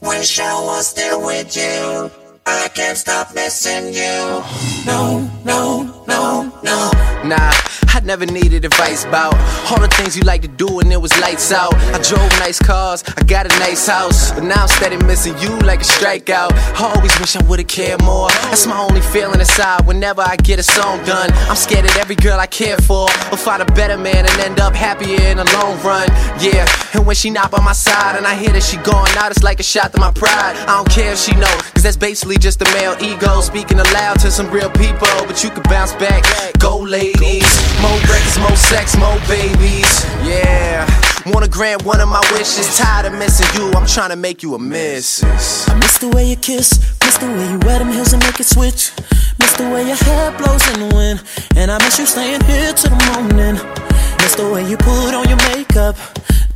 Wish I was there with you. I can't stop missing you. No, no, no, no. Nah, I never needed advice about all the things you like to do when it was lights out. I drove nice cars, I got a nice house, but now I'm steady missing you like a strikeout. I always wish I would've cared more. That's my only feeling inside whenever I get a song done. I'm scared that every girl I care for will find a better man and end up happier in the long run. Yeah, and when she not by my side and I hear that she gone out, it's like a shot to my pride. I don't care if she know, cause that's basically just a male ego speaking aloud to some real people. But you can bounce back, go ladies. More records, more sex, more babies. Yeah, wanna grant one of my wishes. Tired of missing you, I'm trying to make you a missus. I miss the way you kiss, miss the way you wear them heels and make it switch. Miss the way your hair blows in the wind, and I miss you staying here till the morning. Miss the way you put on your makeup,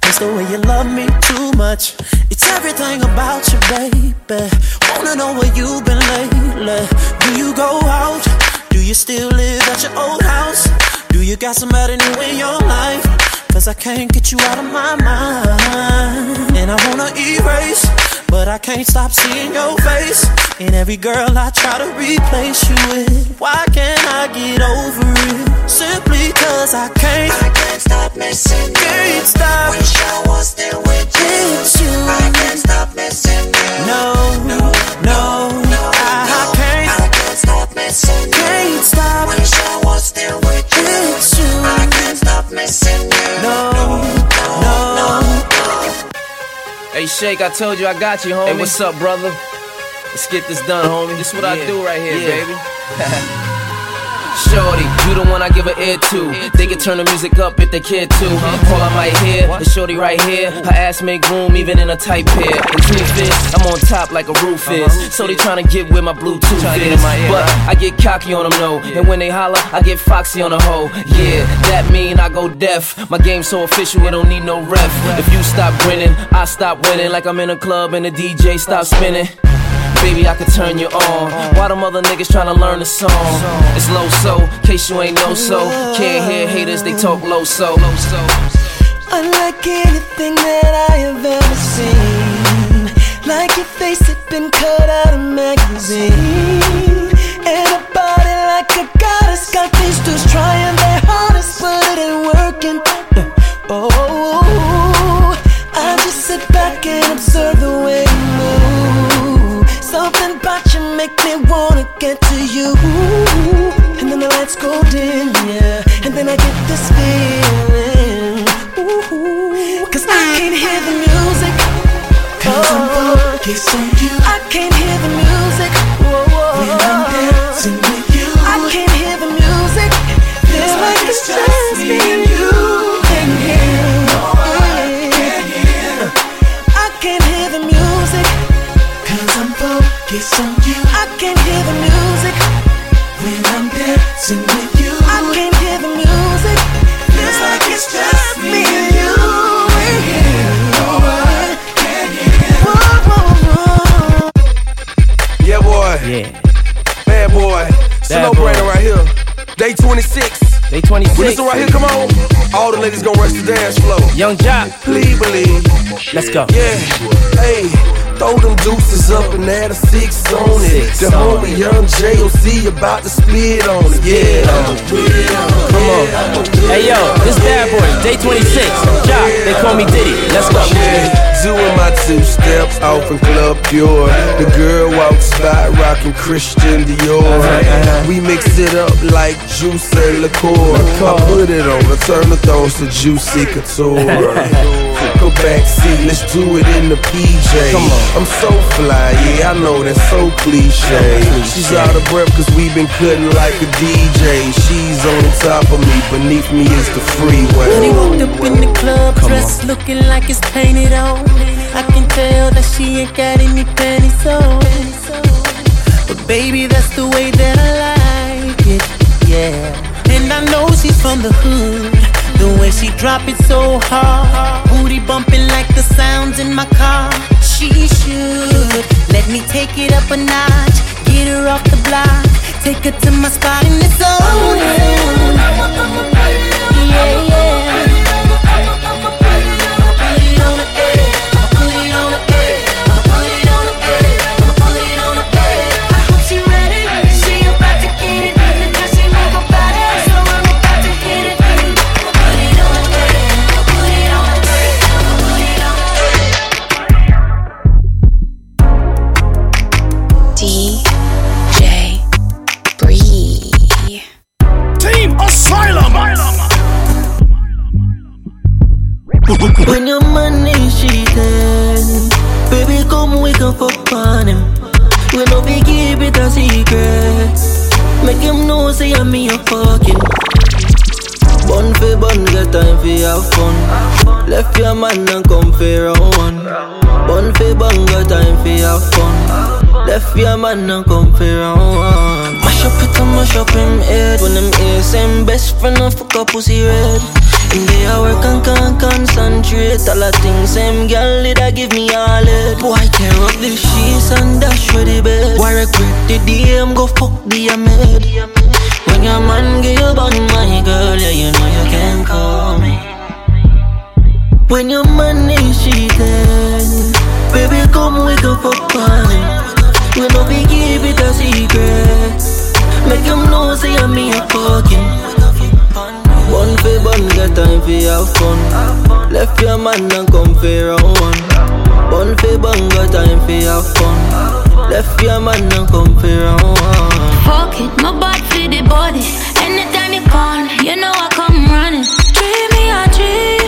miss the way you love me too much. It's everything about you, baby. Wanna know where you've been lately? Do you go out? Do you still live at your old house? Do you got somebody new in your life? Cause I can't get you out of my mind. And I wanna erase, but I can't stop seeing your face. And every girl I try to replace you with. Why can't I get over it? Simply cause I can't. I can't stop missing you. Can't stop. Wish I was there with you. You. I can't stop missing you. No, no, no, I, I can't. I can't stop missing you. Can't stop. Wish I was there with you. It's you. I can't stop missing you. No, no. Hey Shake, I told you I got you, homie. Hey, what's up, brother? Let's get this done, homie. This is what I do right here, Yeah. baby. [LAUGHS] Shorty, you the one I give a ear to. They can turn the music up if they care to. All I might hear is Shorty right here. Her ass make room even in a tight pair. And truth is, I'm on top like a roof is. So they tryna get where my Bluetooth is. But I get cocky on them, no. And when they holler, I get foxy on the hoe. Yeah, that mean I go deaf. My game so official, it don't need no ref. If you stop grinning, I stop winning. Like I'm in a club and the DJ stop spinning. Baby, I could turn you on. Why them other niggas tryna learn the song? It's low so, case you ain't know so. Can't hear haters, they talk low so. Unlike anything that I have ever seen. Like your face had been cut out of magazine. And a body like a goddess. Got these dudes trying their hardest, but it ain't working. Uh, oh, and then the lights go dim, yeah, and then I get this feeling, cause I can't hear the music, cause I'm oh. focused on you, I can't hear the music. Day 26. Well, listen right here, come on. All the ladies gonna rush the dance floor. Yung Joc. Please believe. Let's go. Yeah. Hey. Throw them deuces up and add a six on it. The homie Young J.O.C. about to spit on it. Yeah. Come on. Hey yo, this bad boy, day 26. Jock, they call me Diddy. Let's go. Yeah. Doing my two steps off in Club Pure. The girl walks by rocking Christian Dior. We mix it up like juice and liqueur. I put it on, I turn the thongs to juicy couture. [LAUGHS] Go back seat, let's do it in the PJ. Come on. I'm so fly, yeah, I know that's so cliche. She's out of breath cause we been cutting like a DJ. She's on top of me, beneath me is the freeway. When he walked up in the club, Come dressed looking like it's painted on. I can tell that she ain't got any panties on. But baby, that's the way that I like it, yeah. And I know she's from the hood. The way she drop it so hard, booty bumping like the sounds in my car. She should let me take it up a notch, get her off the block, take her to my spot in the zone. Yeah, yeah. We can fuck on him. We no be keep it a secret. Make him know say I'm me a fucking. Bun for bun, get time for have fun. Left your man and come for round one. Bun for bun, get time for have fun. Left your man and come for round one. Mash up it and mash up him head. When them ears same best friend and fuck up pussy red. They a work and can't concentrate. All the things same girl did I give me all it. Boy tear up the sheets and dash with the bed Why regret the day I'm go fuck the amid. When your man give you bun my girl Yeah you know you can call me. When your man is cheating Baby come go fuck on him We no be keep it a secret. Make him know say I'm me a fucking one for bun, get time for have fun. Left your man and come for round one. One for bun, get time for have fun. Left your man and come for round one. Fuck it, my bad for the body. Anytime you call, you know I come running. Treat me a treat.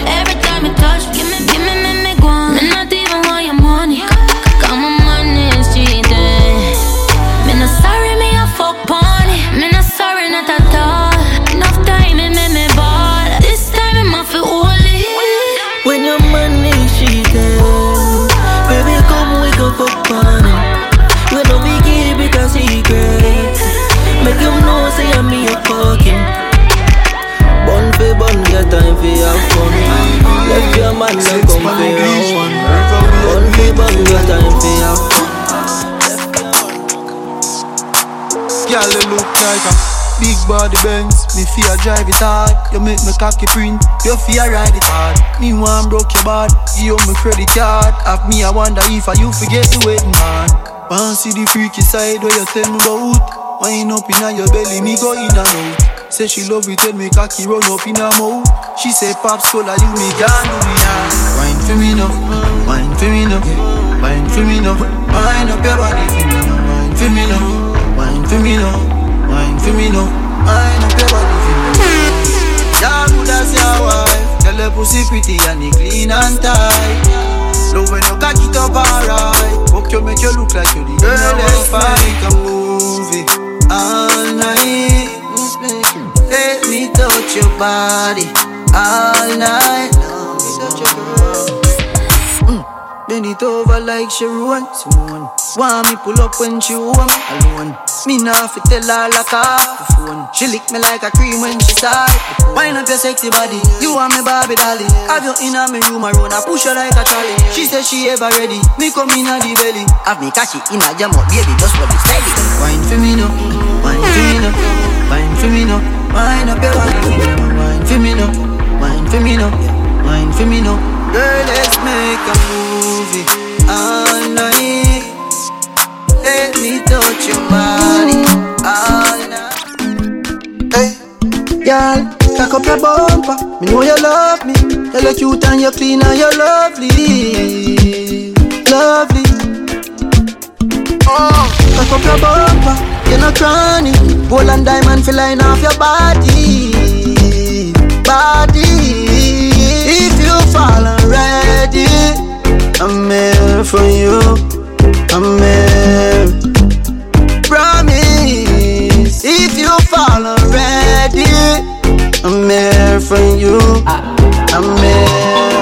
Left your man and come for round one. Bun for bun, get time for fun. Girl, you look like a big body Benz. Me fear drive it hard. You make me cocky print. You fear ride it hard. Me want broke your bad. Give you my credit card. Have me, I wonder if I you forget the wedding man. Wanna see the freaky side where you tell me about. Wind up inna your belly, me go in and out. Say she love it when me cocky run up in her mouth. She say pops cola, you me can do me now. Wine for me now, wine for me now, wine for me now. Wine up your body for me now, wine for me now. Wine for me now, wine for me now, wine up your body for me now. Yeah, good as your wife, tell her pussy pretty and it clean and tight. Love when you cock it up alright. Fuck you, make you look like you the Girl, let's make a movie all night. Let me touch your body all night. Mm. Bend it over like Sharon Simone. Want me pull up when she want me alone. Me nah fi tell her like off the phone. She lick me like a cream when she start. Wind up your sexy body, you want me Barbie dolly. Have you in me room around, I push her like a trolley. She say she ever ready, me come in the belly. Have me catch it in a jam up, baby, just hold it steady. Wine for me now, wine for me now, wine for me now. Wine up your body, wine for me now, wine for me now, wine for me now. Girl, let's make a movie all night. Let me touch your body all night. Hey, girl, cock up your bumper. Me know you love me. You look cute and you're clean and you lovely, lovely. Oh, cock up your bumper. You no cranny. Gold and diamond feel line off your body, body. If you fall already, I'm here for you. I'm here. Promise. If you fall already, I'm here for you. I'm here.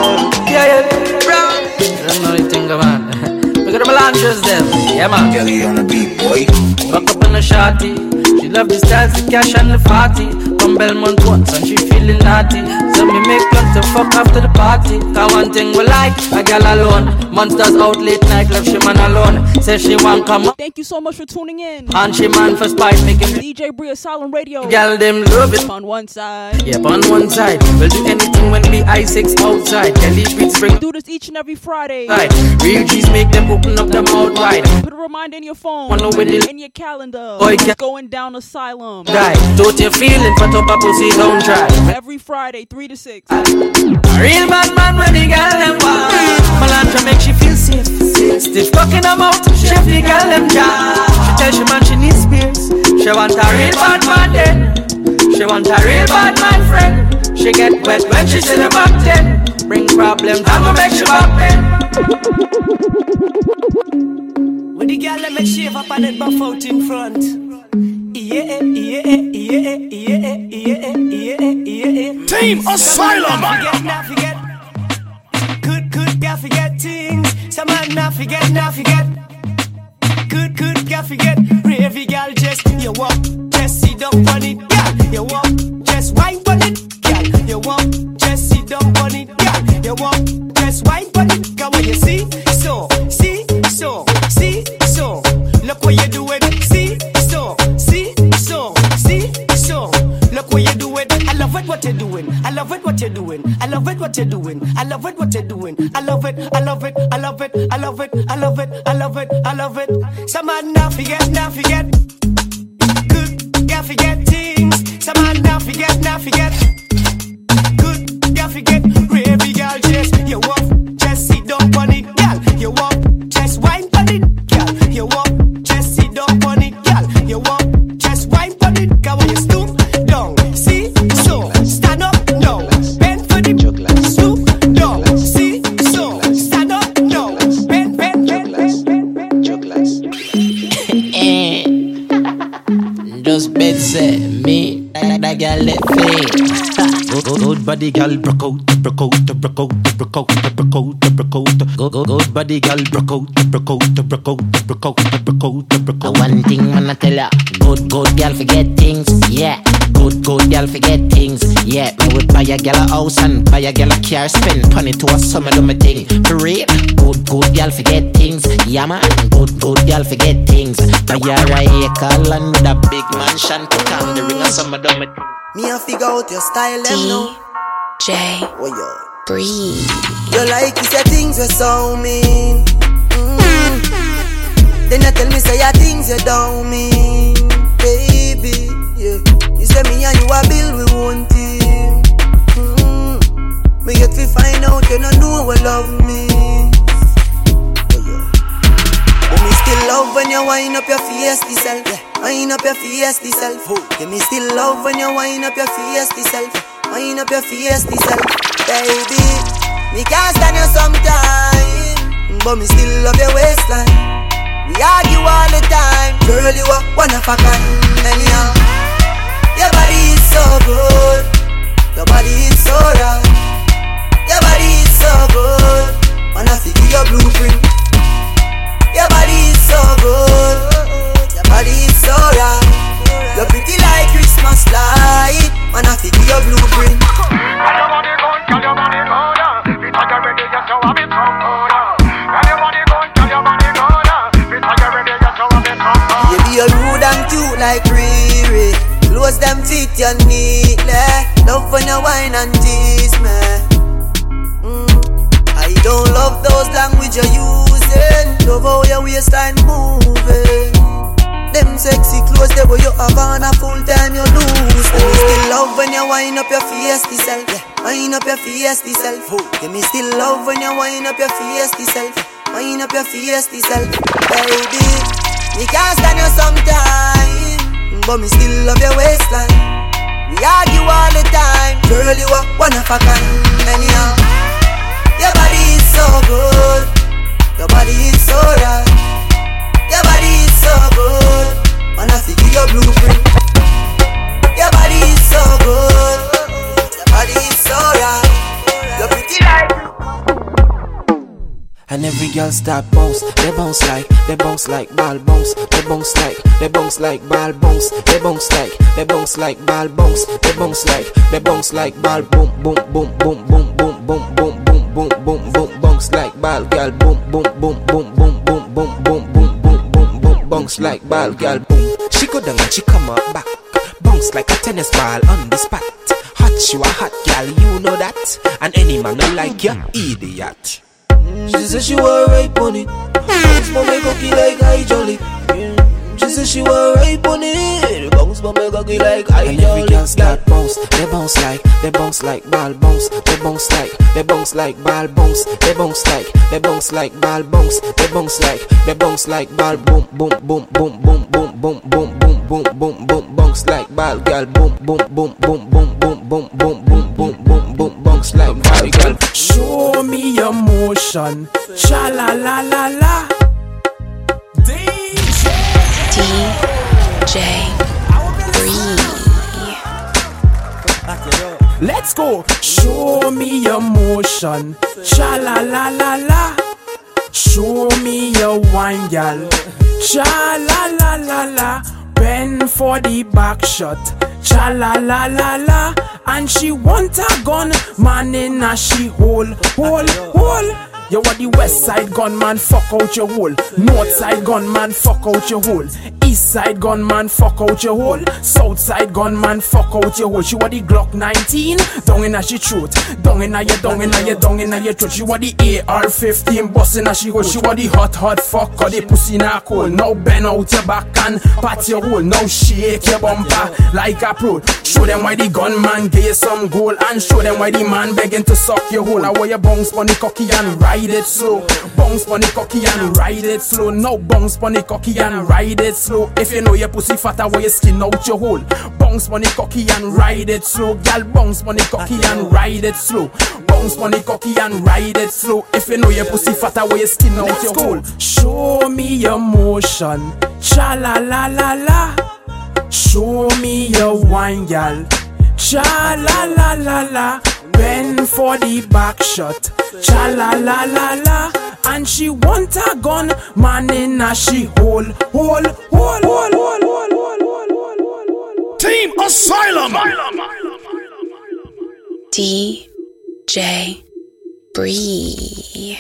Melanges them. Yeah, man. Kelly on the beat, boy. Rock up in the shawty. She love the styles, the cash and the party. From Belmont once and she feeling naughty. So me make plans to fuck after the party. Cause one thing we like, a gal alone. Monsters out late night, left she man alone. Say she want come up. Thank you so much for tuning in. And she man for spite making DJ Bria Asylum Radio. Gal them love it. On one side. Yep, on one side. We'll do anything when we I6 outside. Kelly beats bring Do this each and every Friday. Right. Real G's make them open up them out wide. Put a reminder in your phone. Wanna win it? In your calendar. Boy, ca- Going down Asylum. Die. Don't you feeling for top a pussy, don't try. Every Friday, 3 to 6. A real bad man when the girl them want. Melantra make she feel safe. Stiff cock in her mouth, chef the girl them jam. She tell she man she needs space. She want a real bad man then. She want a real bad man friend. She get wet when she see the back then. Bring problems, I'ma make she back then. When the girl let me shave up and it buff out in front. Yeah, yeah, yeah, yeah, yeah, yeah, yeah. Team Asylum. Good, good, girl, forget things. Some man not forget, not forget. Good, good, girl, forget. Ravy girl, just you walk, just sit down on it, girl. You walk, just wine on it, girl. You walk, just sit down on it, girl. You walk, just wine on it. Come on, you see, so, see, so, see, so. Look what you doing, see, love it what you're doing. I love it what you're doing. I love it what you're doing. I love it. I love it. I love it. I love it. I love it. I love it. I love it. Some man now forget, now forget. Good, yeah, forget things. Some man now forget, now forget. Good, yeah, forget. Girl let fade. Good, good, good body girl, broke out, broke out, broke out, broke out, broke out, broke out. Good, good, good body girl, broke out, broke out, broke out, broke out, broke out, broke out. One thing man I tell ya, good good girl forget things, yeah. Good good girl forget things, yeah. Me would buy a girl a house and buy a girl a car, spend money to a summer do me thing. For real, good good girl forget things, yeah man. Good good girl forget things. Buy a acre land with a big mansion, put on the ring of summer do me. Me a figure out your style, them know. J. Oh, yo. Breathe. You like you say things were so mean. Mm. Then you tell me say your things you don't mean, baby. Yeah. You say me and you a build we one team. Mm. Me get to find out you don't know what love means. Oh, yeah. But me still love when you wind up your face self. Yeah. Wind up your face self. Yeah, me still love when you wind up your face self. Wind up your face self, baby. Me can't stand you sometime, but me still love your waistline. We argue all the time. Girl, you are one of a kind. Anyhow, your body is so good. Your body is so right. Your body is so good. Wanna see your blueprint. Your body is so good. Your body is so right. You're pretty like Christmas light. Man, I think your blueprint. Your body your body you're ready, your body your body like ready, and like Riri. Close them teeth, you neatly. Love when you whine and tease me. Mm. I don't love those language you're using. Love how your waistline moving. Them sexy clothes, they where you have on a full time you lose. And me still love when you wind up your face self. Yeah, wind up your face self. Yeah, me still love when you wind up your face self. Wind up your face self, baby. Me can't stand you sometime, but me still love your waistline. We argue all the time, girl. You are one of a kind. Anyhow, your body is so good. Your body is so right. So good. Wanna see your blueprint. Your body is so good. Your body is so right. You're pretty like. And every girl start bounce, they bounce like, they bounce like ball bounce, they bounce like, they bounce like ball bounce, they bounce like, they bounce like ball bounce, they bounce like, they bounce like ball boom boom boom boom boom boom boom boom boom boom boom boom bounce like ball girl boom boom boom boom boom boom boom boom boom bounce like ball girl boom. She go down and she come up back, bounce like a tennis ball on the spot. Hot you a hot girl, you know that, and any man don't like you, idiot. She said she was right on it. Make cocky like I jolly. She said she was right on it. Bounce my make cocky like I and jolly. every girl start bounce. They bounce like, they bounce like ball bounce. They bounce like, they bounce like ball bounce. They bounce like, they bounce like ball bounce. They bounce like, they bounce like ball boom boom boom boom boom boom boom boom boom boom boom boom bounce like ball girl boom boom boom boom boom boom boom boom boom boom boom boom bounce like ball girl. Show me your motion. Sha la la la la. DJ Let's go. Show me your motion. Sha la la la la. Show me your wine, gal. Sha la la la la. Bend for the back shot. Cha la la la la. And she want a gun, man in a she hole, hole, hole. You are the west side gunman, fuck out your hole. North side gunman, fuck out your hole. East side gunman, fuck out your hole. South side gunman, fuck out your hole. She want the Glock 19, down in a she throat. Down in a your, down in a your, down in a your throat. She want the AR-15, busting a she hole. She want the hot, hot fuck, or the pussy in a cold. Now bend out your back and pat your hole. Now shake your bumper like a pro. Show them why the gunman gave some goal and show them why the man begging to suck your hole. I want you bounce on the cocky and ride it slow. Bounce on the cocky and ride it slow. Now bounce on the cocky and ride it slow. If you know your pussy fat, I want you skin out your hole. Bounce on the cocky and ride it slow. Gal bounce on the cocky and ride it slow. Bounce on the cocky and ride it slow. If you know your pussy fat, I want you skin out your hole. Show me your motion. Cha la la la la. Show me your wine, gal. Cha la la la la. Bend for the back shot. Cha la la la la. And she want a gun, man in a she hole, hole, hole, hole, hole, hole, hole, hole. Team Asylum. DJ Bree.